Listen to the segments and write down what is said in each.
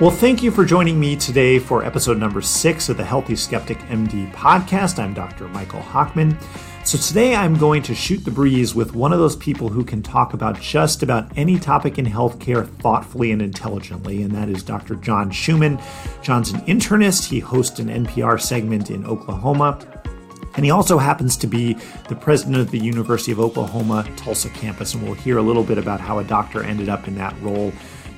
Well, thank you for joining me today for episode number six of the Healthy Skeptic MD podcast. I'm Dr. Michael Hochman. So, today I'm going to shoot the breeze with one of those people who can talk about just about any topic in healthcare thoughtfully and intelligently, and that is Dr. John Schumann. John's an internist, he hosts an NPR segment in Oklahoma. And he also happens to be the president of the University of Oklahoma Tulsa campus, and we'll hear a little bit about how a doctor ended up in that role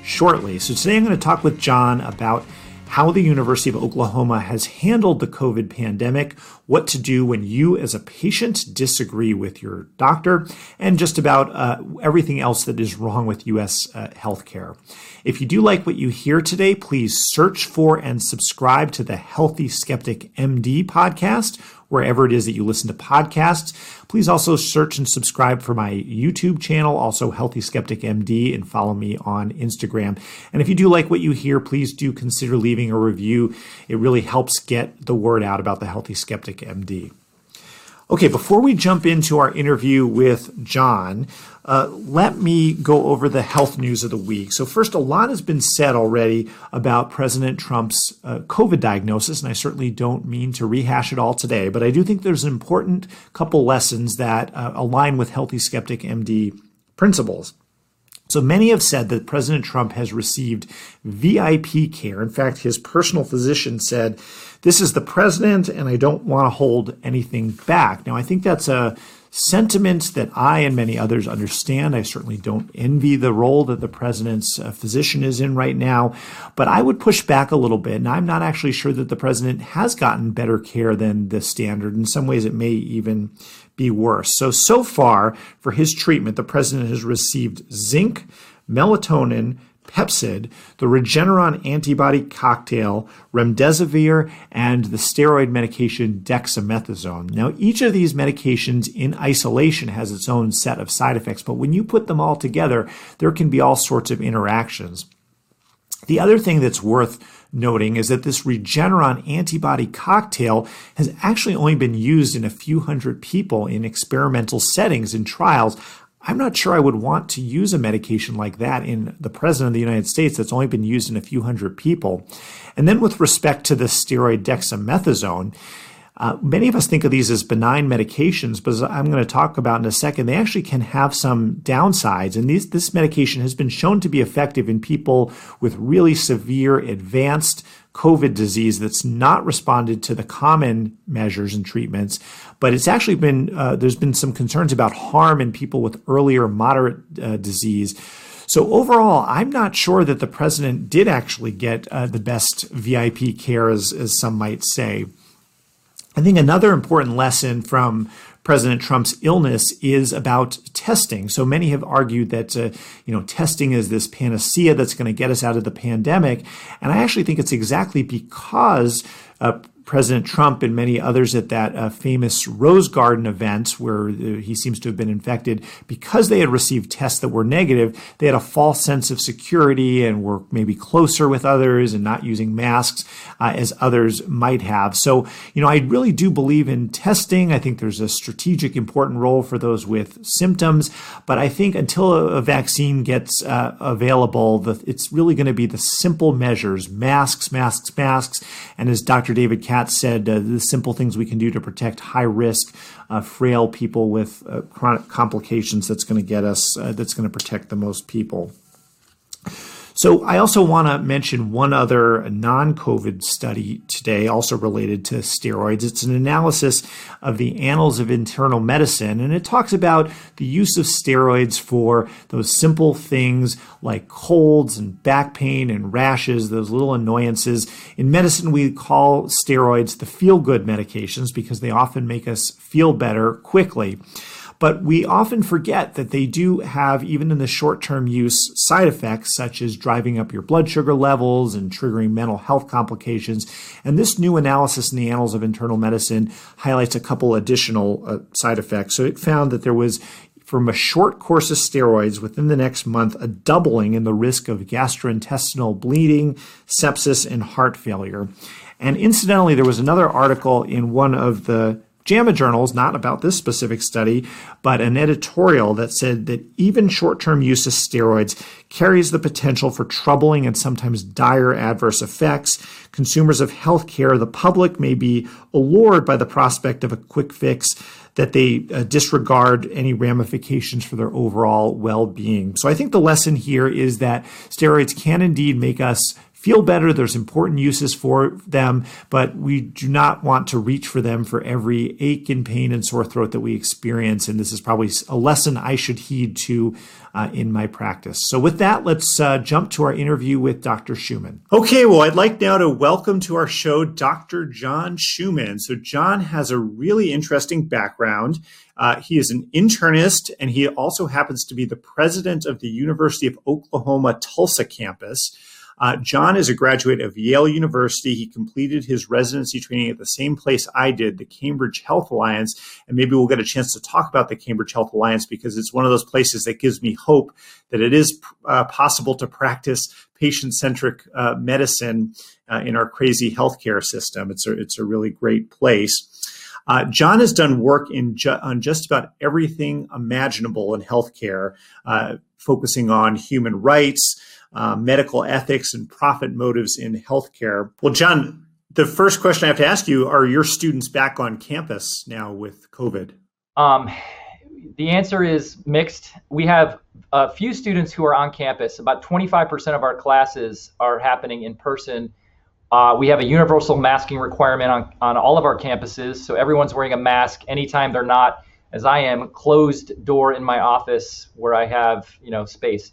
shortly. So today I'm going to talk with John about how the University of Oklahoma has handled the COVID pandemic, what to do when you, as a patient, disagree with your doctor, and just about uh, everything else that is wrong with U.S. Uh, healthcare. If you do like what you hear today, please search for and subscribe to the Healthy Skeptic MD podcast wherever it is that you listen to podcasts. Please also search and subscribe for my YouTube channel, also Healthy Skeptic MD, and follow me on Instagram. And if you do like what you hear, please do consider leaving a review. It really helps get the word out about the Healthy Skeptic MD. Okay, before we jump into our interview with John, uh, let me go over the health news of the week. So, first, a lot has been said already about President Trump's uh, COVID diagnosis, and I certainly don't mean to rehash it all today, but I do think there's an important couple lessons that uh, align with Healthy Skeptic MD principles. So many have said that President Trump has received VIP care. In fact, his personal physician said, This is the president, and I don't want to hold anything back. Now, I think that's a sentiment that I and many others understand. I certainly don't envy the role that the president's uh, physician is in right now, but I would push back a little bit. And I'm not actually sure that the president has gotten better care than the standard. In some ways, it may even be worse. So, so far for his treatment, the president has received zinc, melatonin, Pepcid, the Regeneron antibody cocktail, remdesivir, and the steroid medication dexamethasone. Now, each of these medications in isolation has its own set of side effects, but when you put them all together, there can be all sorts of interactions. The other thing that's worth noting is that this Regeneron antibody cocktail has actually only been used in a few hundred people in experimental settings and trials. I'm not sure I would want to use a medication like that in the president of the United States that's only been used in a few hundred people. And then with respect to the steroid dexamethasone, uh, many of us think of these as benign medications, but as I'm going to talk about in a second, they actually can have some downsides. And these, this medication has been shown to be effective in people with really severe advanced COVID disease that's not responded to the common measures and treatments, but it's actually been, uh, there's been some concerns about harm in people with earlier moderate uh, disease. So overall, I'm not sure that the president did actually get uh, the best VIP care, as, as some might say. I think another important lesson from President Trump's illness is about testing. So many have argued that uh, you know testing is this panacea that's going to get us out of the pandemic, and I actually think it's exactly because uh, President Trump and many others at that uh, famous Rose Garden event where he seems to have been infected, because they had received tests that were negative, they had a false sense of security and were maybe closer with others and not using masks uh, as others might have. So, you know, I really do believe in testing. I think there's a strategic important role for those with symptoms, but I think until a, a vaccine gets uh, available, the, it's really going to be the simple measures masks, masks, masks. And as Dr. David Katz said, uh, the simple things we can do to protect high risk, uh, frail people with uh, chronic complications that's going to get us, uh, that's going to protect the most people. So I also want to mention one other non-COVID study today, also related to steroids. It's an analysis of the Annals of Internal Medicine, and it talks about the use of steroids for those simple things like colds and back pain and rashes, those little annoyances. In medicine, we call steroids the feel-good medications because they often make us feel better quickly. But we often forget that they do have, even in the short term use, side effects such as driving up your blood sugar levels and triggering mental health complications. And this new analysis in the Annals of Internal Medicine highlights a couple additional uh, side effects. So it found that there was from a short course of steroids within the next month, a doubling in the risk of gastrointestinal bleeding, sepsis, and heart failure. And incidentally, there was another article in one of the JAMA Journals, not about this specific study, but an editorial that said that even short term use of steroids carries the potential for troubling and sometimes dire adverse effects. Consumers of healthcare, the public, may be allured by the prospect of a quick fix that they uh, disregard any ramifications for their overall well being. So I think the lesson here is that steroids can indeed make us feel better. There's important uses for them, but we do not want to reach for them for every ache and pain and sore throat that we experience. And this is probably a lesson I should heed to uh, in my practice. So, with that, let's uh, jump to our interview with Dr. Schumann. Okay, well, I'd like now to welcome to our show Dr. John Schumann. So, John has a really interesting background. Uh, he is an internist, and he also happens to be the president of the University of Oklahoma Tulsa campus. Uh, John is a graduate of Yale University. He completed his residency training at the same place I did, the Cambridge Health Alliance. And maybe we'll get a chance to talk about the Cambridge Health Alliance because it's one of those places that gives me hope that it is uh, possible to practice patient centric uh, medicine uh, in our crazy healthcare system. It's a, it's a really great place. Uh, John has done work in ju- on just about everything imaginable in healthcare, uh, focusing on human rights, uh, medical ethics and profit motives in healthcare. Well, John, the first question I have to ask you are your students back on campus now with COVID? Um, the answer is mixed. We have a few students who are on campus. About 25% of our classes are happening in person. Uh, we have a universal masking requirement on, on all of our campuses, so everyone's wearing a mask anytime they're not, as I am, closed door in my office where I have you know space.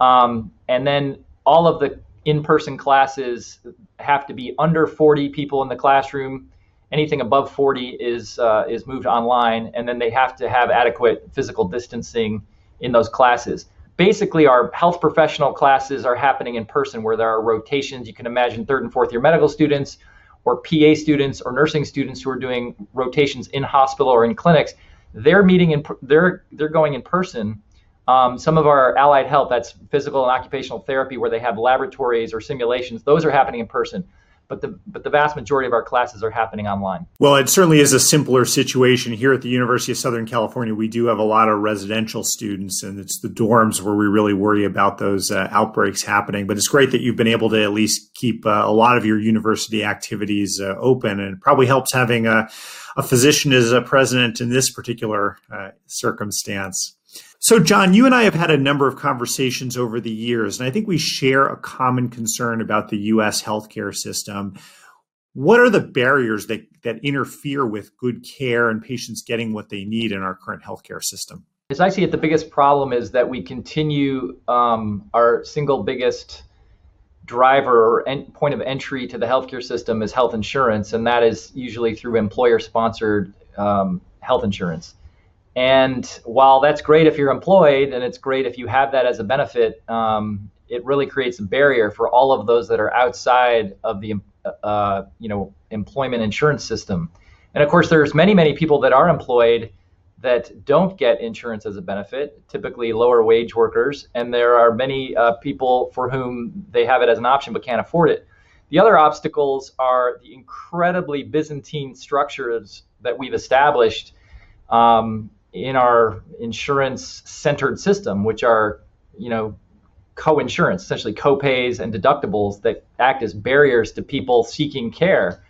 Um, and then all of the in-person classes have to be under 40 people in the classroom. Anything above 40 is uh, is moved online, and then they have to have adequate physical distancing in those classes. Basically, our health professional classes are happening in person, where there are rotations. You can imagine third and fourth year medical students, or PA students, or nursing students who are doing rotations in hospital or in clinics. They're meeting in they're they're going in person um, some of our allied health, that's physical and occupational therapy, where they have laboratories or simulations, those are happening in person. But the, but the vast majority of our classes are happening online. Well, it certainly is a simpler situation. Here at the University of Southern California, we do have a lot of residential students, and it's the dorms where we really worry about those uh, outbreaks happening. But it's great that you've been able to at least keep uh, a lot of your university activities uh, open, and it probably helps having a, a physician as a president in this particular uh, circumstance. So, John, you and I have had a number of conversations over the years, and I think we share a common concern about the U.S. healthcare system. What are the barriers that, that interfere with good care and patients getting what they need in our current healthcare system? As I see it, the biggest problem is that we continue um, our single biggest driver or en- point of entry to the healthcare system is health insurance, and that is usually through employer sponsored um, health insurance. And while that's great if you're employed and it's great if you have that as a benefit, um, it really creates a barrier for all of those that are outside of the uh, you know employment insurance system. And of course, there's many many people that are employed that don't get insurance as a benefit, typically lower wage workers, and there are many uh, people for whom they have it as an option but can't afford it. The other obstacles are the incredibly Byzantine structures that we've established um, in our insurance centered system, which are, you know, co-insurance, essentially co-pays and deductibles that act as barriers to people seeking care.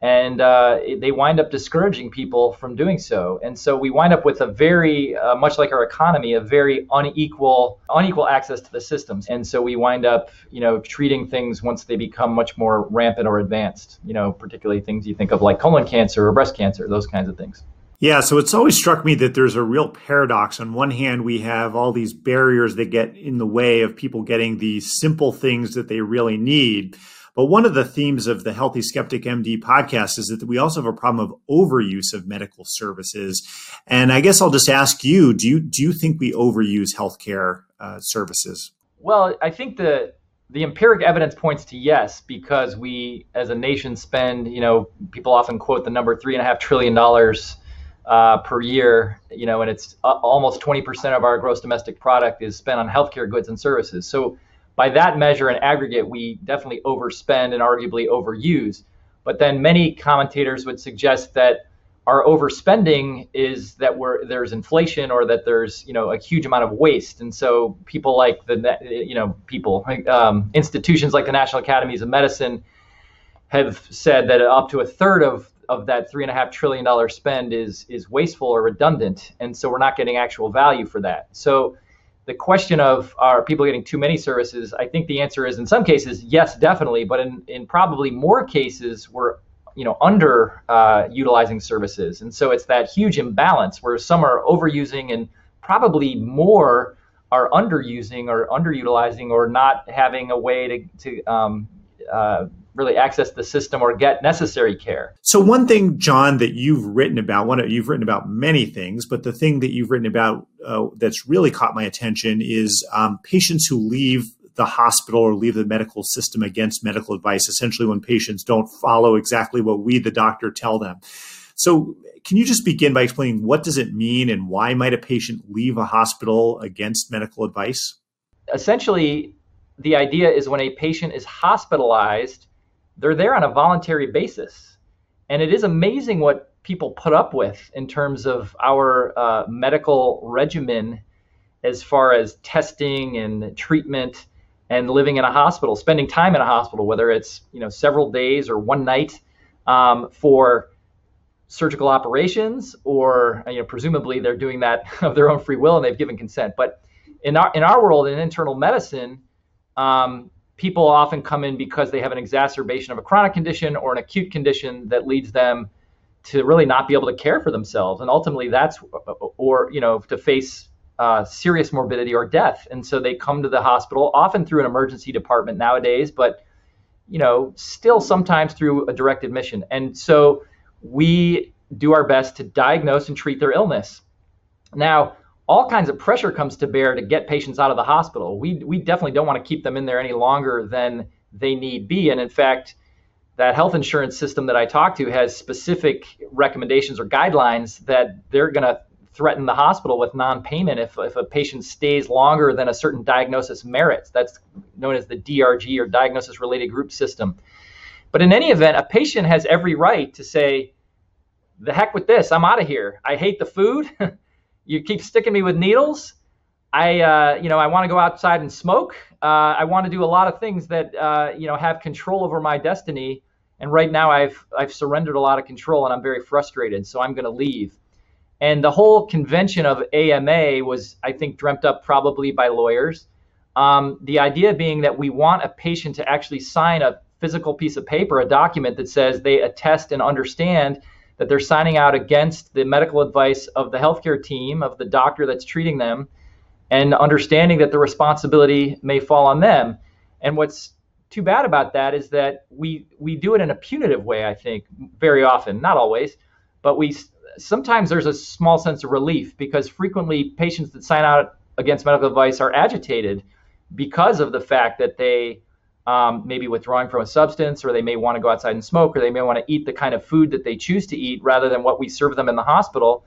And uh, they wind up discouraging people from doing so. And so we wind up with a very, uh, much like our economy, a very unequal, unequal access to the systems. And so we wind up, you know, treating things once they become much more rampant or advanced. You know, particularly things you think of like colon cancer or breast cancer, those kinds of things. Yeah, so it's always struck me that there's a real paradox. On one hand, we have all these barriers that get in the way of people getting the simple things that they really need. But one of the themes of the Healthy Skeptic MD podcast is that we also have a problem of overuse of medical services. And I guess I'll just ask you: Do you do you think we overuse healthcare uh, services? Well, I think the the empiric evidence points to yes, because we, as a nation, spend you know people often quote the number three and a half trillion dollars uh, per year, you know, and it's uh, almost 20% of our gross domestic product is spent on healthcare goods and services. So by that measure in aggregate, we definitely overspend and arguably overuse. But then many commentators would suggest that our overspending is that we're there's inflation or that there's you know a huge amount of waste and so people like the you know people um, institutions like the national academies of medicine have said that up to a third of of that three and a half trillion dollar spend is is wasteful or redundant and so we're not getting actual value for that. So the question of are people getting too many services? I think the answer is in some cases yes definitely but in, in probably more cases we're you know under uh, utilizing services. And so it's that huge imbalance where some are overusing and probably more are underusing or underutilizing or not having a way to, to um, uh, really access the system or get necessary care. So one thing, John, that you've written about, one you've written about many things, but the thing that you've written about uh, that's really caught my attention is um, patients who leave the hospital or leave the medical system against medical advice, essentially when patients don't follow exactly what we, the doctor, tell them. So can you just begin by explaining what does it mean and why might a patient leave a hospital against medical advice? Essentially, the idea is when a patient is hospitalized, they're there on a voluntary basis. And it is amazing what people put up with in terms of our uh, medical regimen as far as testing and treatment and living in a hospital, spending time in a hospital, whether it's you know several days or one night um, for surgical operations, or you know presumably they're doing that of their own free will and they've given consent. But in our in our world in internal medicine, um, people often come in because they have an exacerbation of a chronic condition or an acute condition that leads them to really not be able to care for themselves, and ultimately that's or you know to face uh, serious morbidity or death. And so they come to the hospital, often through an emergency department nowadays, but you know, still sometimes through a direct admission. And so we do our best to diagnose and treat their illness. Now, all kinds of pressure comes to bear to get patients out of the hospital. We we definitely don't want to keep them in there any longer than they need be. And in fact, that health insurance system that I talked to has specific recommendations or guidelines that they're going to threaten the hospital with non-payment if, if a patient stays longer than a certain diagnosis merits. That's known as the DRG or diagnosis related group system. But in any event, a patient has every right to say, the heck with this, I'm out of here. I hate the food. you keep sticking me with needles. I, uh, you know, I want to go outside and smoke. Uh, I want to do a lot of things that, uh, you know, have control over my destiny. And right now, I've I've surrendered a lot of control, and I'm very frustrated. So I'm going to leave. And the whole convention of AMA was, I think, dreamt up probably by lawyers. Um, the idea being that we want a patient to actually sign a physical piece of paper, a document that says they attest and understand that they're signing out against the medical advice of the healthcare team, of the doctor that's treating them, and understanding that the responsibility may fall on them. And what's too bad about that is that we we do it in a punitive way, I think, very often, not always, but we sometimes there's a small sense of relief because frequently patients that sign out against medical advice are agitated because of the fact that they um, may be withdrawing from a substance or they may want to go outside and smoke or they may want to eat the kind of food that they choose to eat rather than what we serve them in the hospital.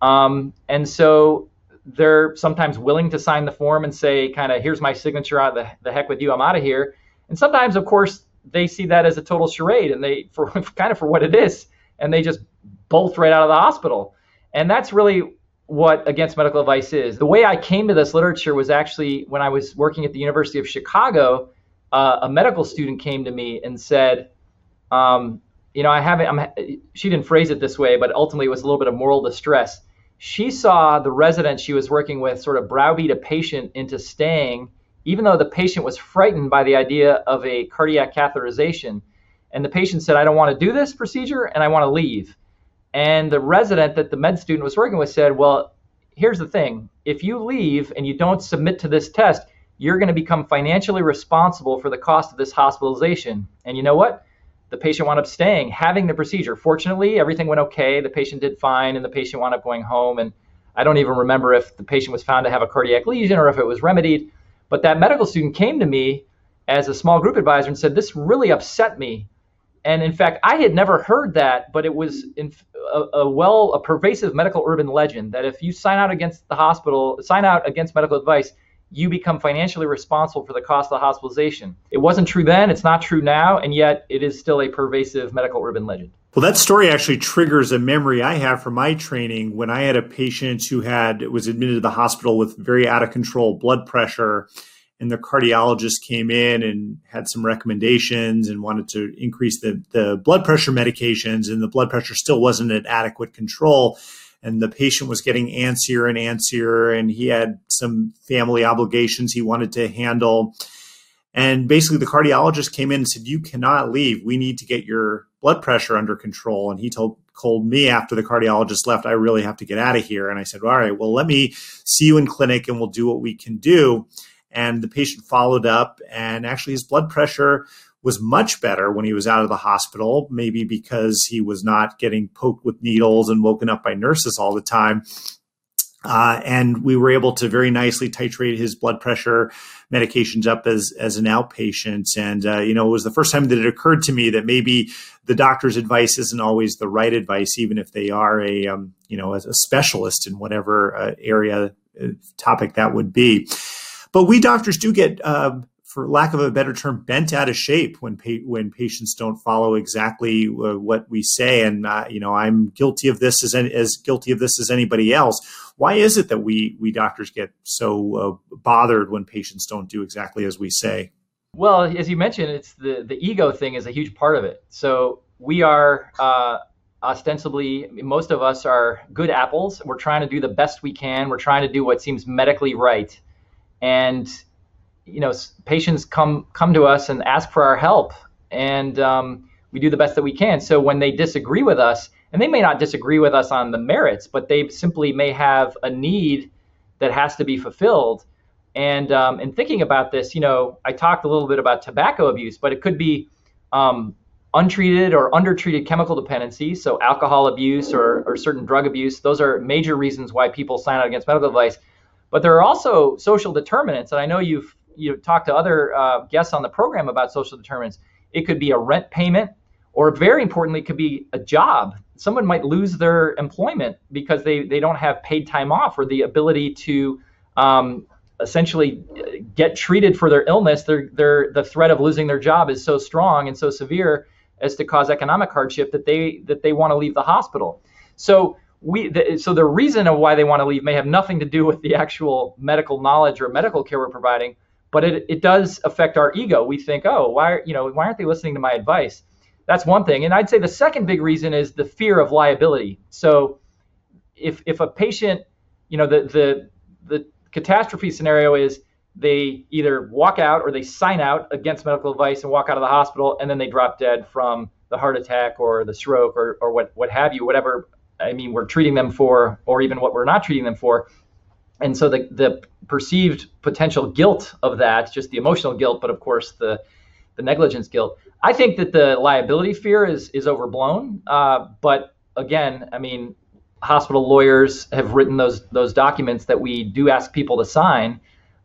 Um, and so they're sometimes willing to sign the form and say, kind of, here's my signature, out the, the heck with you, I'm out of here. And sometimes, of course, they see that as a total charade and they, for kind of for what it is, and they just bolt right out of the hospital. And that's really what against medical advice is. The way I came to this literature was actually when I was working at the University of Chicago. Uh, a medical student came to me and said, um, "You know, I haven't." I'm, she didn't phrase it this way, but ultimately it was a little bit of moral distress. She saw the resident she was working with sort of browbeat a patient into staying, even though the patient was frightened by the idea of a cardiac catheterization. And the patient said, "I don't want to do this procedure, and I want to leave." And the resident that the med student was working with said, Well, here's the thing if you leave and you don't submit to this test, you're going to become financially responsible for the cost of this hospitalization. And you know what? The patient wound up staying, having the procedure. Fortunately, everything went okay. The patient did fine, and the patient wound up going home. And I don't even remember if the patient was found to have a cardiac lesion or if it was remedied. But that medical student came to me as a small group advisor and said, This really upset me and in fact, I had never heard that, but it was a, a, well, a pervasive medical urban legend that if you sign out against the hospital, sign out against medical advice, you become financially responsible for the cost of the hospitalization. It wasn't true then, it's not true now, and yet it is still a pervasive medical urban legend. Well, that story actually triggers a memory I have from my training when I had a patient who had was admitted to the hospital with very out of control blood pressure, and the cardiologist came in and had some recommendations and wanted to increase the, the blood pressure medications, and the blood pressure still wasn't at adequate control. And the patient was getting antsier and antsier, and he had some family obligations he wanted to handle. And basically, the cardiologist came in and said, You cannot leave. We need to get your blood pressure under control. And he told, told me after the cardiologist left, I really have to get out of here. And I said, All right, well, let me see you in clinic and we'll do what we can do. And the patient followed up, and actually, his blood pressure was much better when he was out of the hospital, maybe because he was not getting poked with needles and woken up by nurses all the time. Uh, and we were able to very nicely titrate his blood pressure medications up as as an outpatient. And uh, you know, it was the first time that it occurred to me that maybe the doctor's advice isn't always the right advice, even if they are a um, you know a specialist in whatever uh, area uh, topic that would be. But we doctors do get uh, for lack of a better term, bent out of shape when pa- when patients don't follow exactly uh, what we say. And uh, you know, I'm guilty of this as any, as guilty of this as anybody else. Why is it that we we doctors get so uh, bothered when patients don't do exactly as we say? Well, as you mentioned, it's the the ego thing is a huge part of it. So we are. Uh, ostensibly, most of us are good apples. We're trying to do the best we can. We're trying to do what seems medically right. And you know, patients come come to us and ask for our help, and um, we do the best that we can. So when they disagree with us, and they may not disagree with us on the merits, but they simply may have a need that has to be fulfilled. And um, in thinking about this, you know, I talked a little bit about tobacco abuse, but it could be um, untreated or undertreated chemical dependency, so alcohol abuse or, or certain drug abuse. Those are major reasons why people sign out against medical advice. But there are also social determinants, and I know you've you know, talk to other uh, guests on the program about social determinants. It could be a rent payment, or very importantly, it could be a job. Someone might lose their employment because they, they don't have paid time off or the ability to um, essentially get treated for their illness. The threat of losing their job is so strong and so severe as to cause economic hardship that they that they want to leave the hospital. So we the, so the reason of why they want to leave may have nothing to do with the actual medical knowledge or medical care we're providing, but it, it does affect our ego. We think, oh, why you know why aren't they listening to my advice? That's one thing. And I'd say the second big reason is the fear of liability. So if if a patient, you know, the the the catastrophe scenario is they either walk out or they sign out against medical advice and walk out of the hospital and then they drop dead from the heart attack or the stroke or, or what, what have you, whatever I mean we're treating them for or even what we're not treating them for and so the, the perceived potential guilt of that, just the emotional guilt, but of course the, the negligence guilt. I think that the liability fear is, is overblown. Uh, but again, I mean, hospital lawyers have written those, those documents that we do ask people to sign.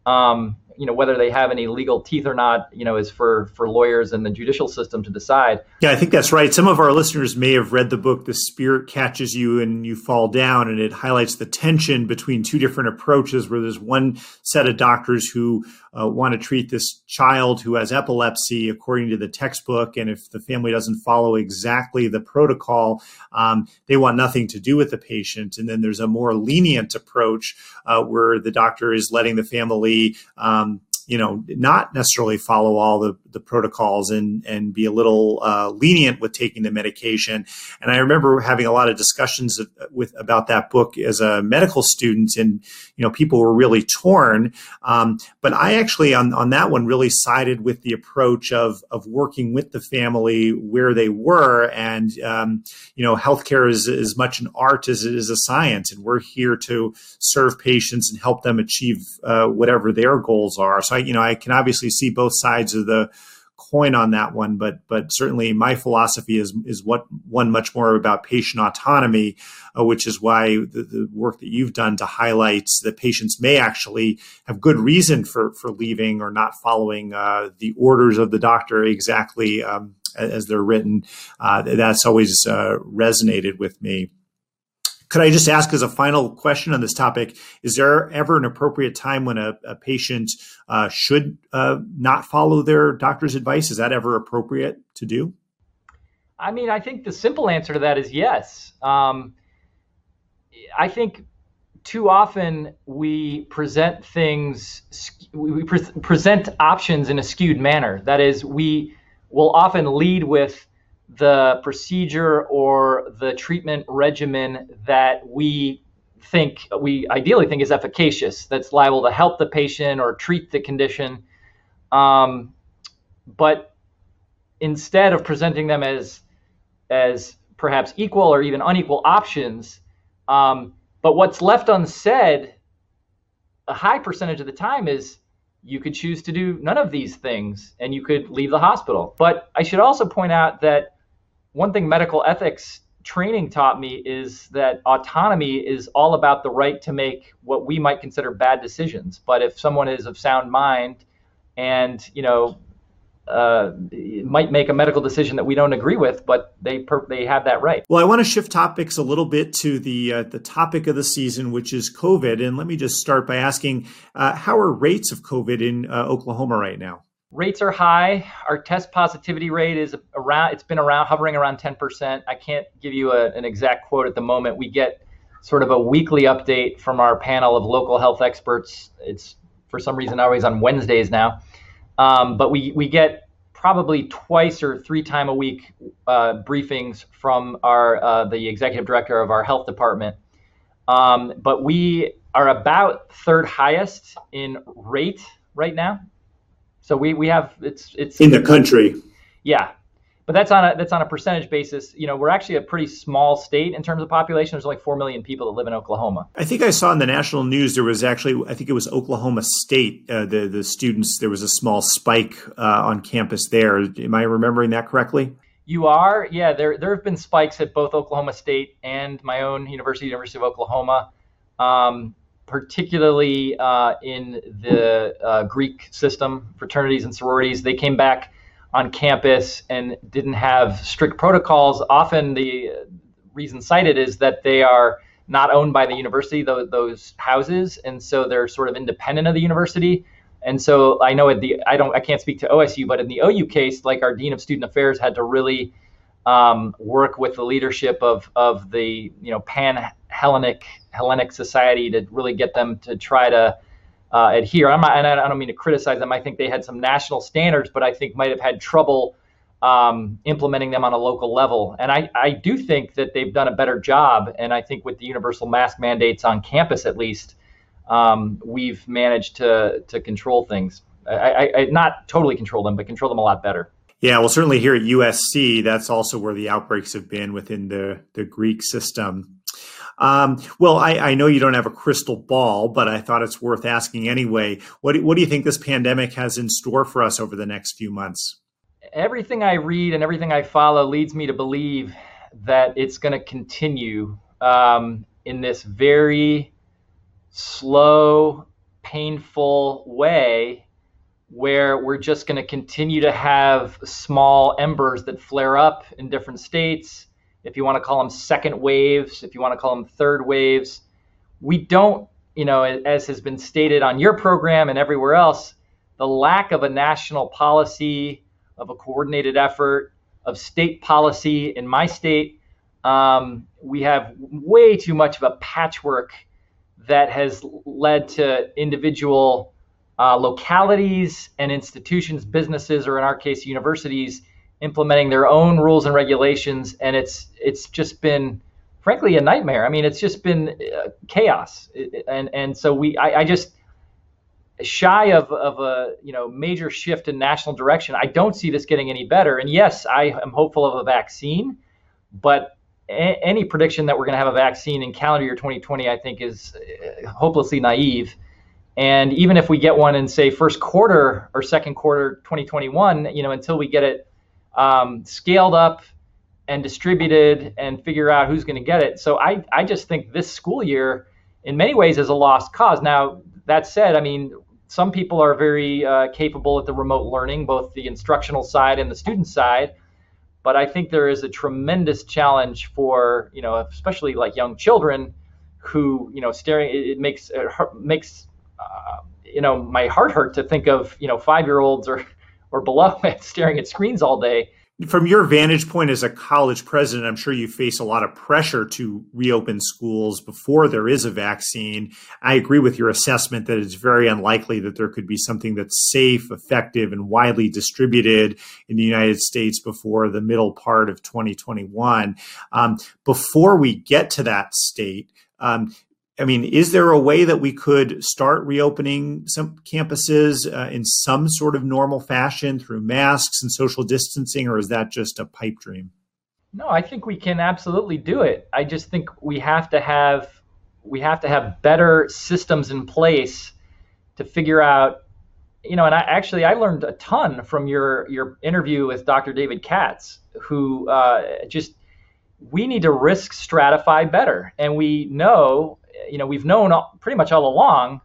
Um, you know whether they have any legal teeth or not you know is for for lawyers and the judicial system to decide. Yeah i think that's right. Some of our listeners may have read the book the spirit catches you and you fall down and it highlights the tension between two different approaches where there's one set of doctors who uh, want to treat this child who has epilepsy according to the textbook and if the family doesn't follow exactly the protocol um, they want nothing to do with the patient. And then there's a more lenient approach uh, where the doctor is letting the family um, you know not necessarily follow all the, the protocols and and be a little uh, lenient with taking the medication. And i remember having a lot of discussions with about that book as a medical student and you know people were really torn. Um, but i actually on, on that one really sided with the approach of of working with the family where they were. And um, you know healthcare is as much an art as it is a science. And we're here to serve patients and help them achieve uh, whatever their goals are. So I, you know, I can obviously see both sides of the coin on that one, but but certainly my philosophy is is what one much more about patient autonomy, uh, which is why the, the, work that you've done to highlight that patients may actually have good reason for for leaving or not following uh, the orders of the doctor exactly um, as they're written. Uh, that's always uh, resonated with me. Could I just ask as a final question on this topic, is there ever an appropriate time when a, a patient uh, should uh, not follow their doctor's advice? Is that ever appropriate to do? I mean, I think the simple answer to that is yes. Um, I think too often we present things, we pre- present options in a skewed manner. That is, we will often lead with the procedure or the treatment regimen that we think we ideally think is efficacious, that's liable to help the patient or treat the condition. Um, but instead of presenting them as as perhaps equal or even unequal options, um, but what's left unsaid a high percentage of the time is you could choose to do none of these things and you could leave the hospital. But I should also point out that one thing medical ethics training taught me is that autonomy is all about the right to make what we might consider bad decisions. But if someone is of sound mind and, you know, uh, might make a medical decision that we don't agree with, but they per- they have that right. Well, I want to shift topics a little bit to the uh, the topic of the season, which is COVID. And let me just start by asking, uh, how are rates of COVID in uh, Oklahoma right now? Rates are high. Our test positivity rate is around. It's been around hovering around 10%. I can't give you a, an exact quote at the moment. We get sort of a weekly update from our panel of local health experts. It's for some reason always on Wednesdays now. Um, but we, we get probably twice or three time a week uh, briefings from our uh, the executive director of our health department. Um, but we are about third highest in rate right now. So we, we have it's it's in the country. Yeah, but that's on a that's on a percentage basis. You know, we're actually a pretty small state in terms of population. There's like four million people that live in Oklahoma. I think I saw in the national news there was actually I think it was Oklahoma State. Uh, the the students there was a small spike uh, on campus there. Am I remembering that correctly? You are, yeah. There there have been spikes at both Oklahoma State and my own university, University of Oklahoma. Um, particularly uh, in the uh, Greek system, fraternities and sororities, they came back on campus and didn't have strict protocols. Often the reason cited is that they are not owned by the university, those, those houses, and so they're sort of independent of the university. And so I know at the I don't I can't speak to OSU, but in the OU case, like our dean of student affairs had to really um, work with the leadership of of the you know pan Hellenic Hellenic society to really get them to try to uh, adhere. I'm and I don't mean to criticize them. I think they had some national standards, but I think might have had trouble um, implementing them on a local level. And I, I do think that they've done a better job. And I think with the universal mask mandates on campus, at least, um, we've managed to to control things. I, I, not totally control them, but control them a lot better. Yeah, well, certainly here at USC, that's also where the outbreaks have been within the the Greek system. Um, well, I, I, know you don't have a crystal ball, but I thought it's worth asking anyway. What, what do you think this pandemic has in store for us over the next few months? Everything I read and everything I follow leads me to believe that it's going to continue um, in this very slow, painful way where we're just going to continue to have small embers that flare up in different states if you want to call them second waves, if you want to call them third waves. We don't, you know, as has been stated on your program and everywhere else, the lack of a national policy, of a coordinated effort, of state policy in my state, um, we have way too much of a patchwork that has led to individual uh, localities and institutions, businesses, or in our case, universities implementing their own rules and regulations, and it's it's just been frankly a nightmare. I mean, it's just been uh, chaos, and and so we I, I just shy of, of a you know major shift in national direction. I don't see this getting any better. And yes, I am hopeful of a vaccine, but a- any prediction that we're going to have a vaccine in calendar year 2020, I think, is uh, hopelessly naive. And even if we get one in say first quarter or second quarter 2021, you know, until we get it um, scaled up and distributed and figure out who's going to get it. So I, I just think this school year, in many ways, is a lost cause. Now, that said, I mean, some people are very uh, capable at the remote learning, both the instructional side and the student side. But I think there is a tremendous challenge for, you know, especially like young children who, you know, staring, it, makes, it makes, uh, you know, my heart hurt to think of, you know, five year olds or or below it staring at screens all day. From your vantage point as a college president, I'm sure you face a lot of pressure to reopen schools before there is a vaccine. I agree with your assessment that it's very unlikely that there could be something that's safe, effective, and widely distributed in the United States before the middle part of 2021. Um, before we get to that state, um, I mean, is there a way that we could start reopening some campuses uh, in some sort of normal fashion through masks and social distancing, or is that just a pipe dream? No, I think we can absolutely do it. I just think we have to have we have to have better systems in place to figure out you know and i actually i learned a ton from your your interview with dr david katz who uh, just we need to risk stratify better and we know you know, we've known all, pretty much all along,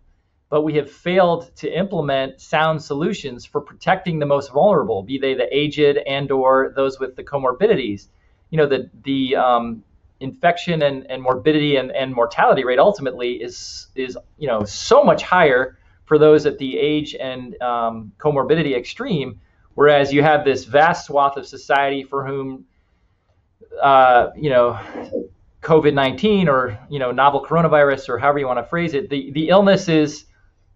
but we have failed to implement sound solutions for protecting the most vulnerable, be they the aged and or those with the comorbidities. You know, the the um, infection and, and morbidity and, and mortality rate ultimately is is you know so much higher for those at the age and um, comorbidity extreme, whereas you have this vast swath of society for whom uh, you know COVID nineteen or you know novel coronavirus or however you want to phrase it, the the illness is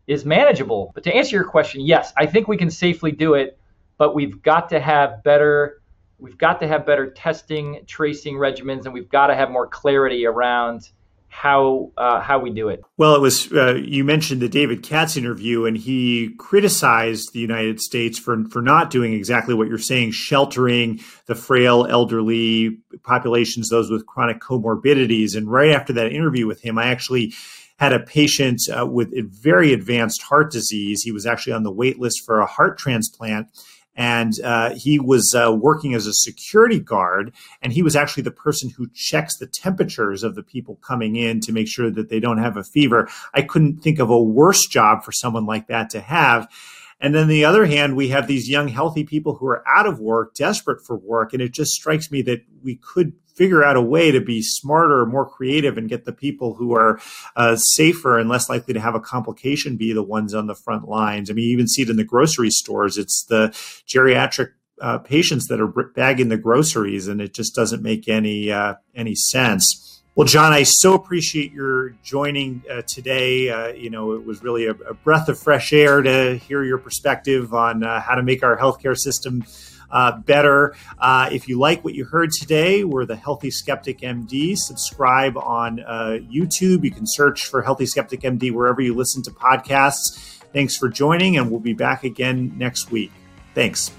is manageable. But to answer your question, yes, I think we can safely do it, but we've got to have better we've got to have better testing, tracing regimens, and we've got to have more clarity around how uh, how we do it. Well, it was uh, you mentioned the David Katz interview, and he criticized the United States for for not doing exactly what you're saying, sheltering the frail, elderly populations, those with chronic comorbidities. And right after that interview with him, I actually had a patient uh, with very advanced heart disease. He was actually on the wait list for a heart transplant and uh, he was uh, working as a security guard and he was actually the person who checks the temperatures of the people coming in to make sure that they don't have a fever i couldn't think of a worse job for someone like that to have and then the other hand, we have these young, healthy people who are out of work, desperate for work. And it just strikes me that we could figure out a way to be smarter, more creative, and get the people who are uh, safer and less likely to have a complication be the ones on the front lines. I mean, you even see it in the grocery stores. It's the geriatric uh, patients that are bagging the groceries, and it just doesn't make any uh, any sense. Well, John, I so appreciate your joining uh, today. Uh, you know, it was really a, a, breath of fresh air to hear your perspective on uh, how to make our healthcare system uh, better. Uh, if you like what you heard today, we're the Healthy Skeptic MD. Subscribe on uh, YouTube. You can search for Healthy Skeptic MD wherever you listen to podcasts. Thanks for joining, and we'll be back again next week. Thanks.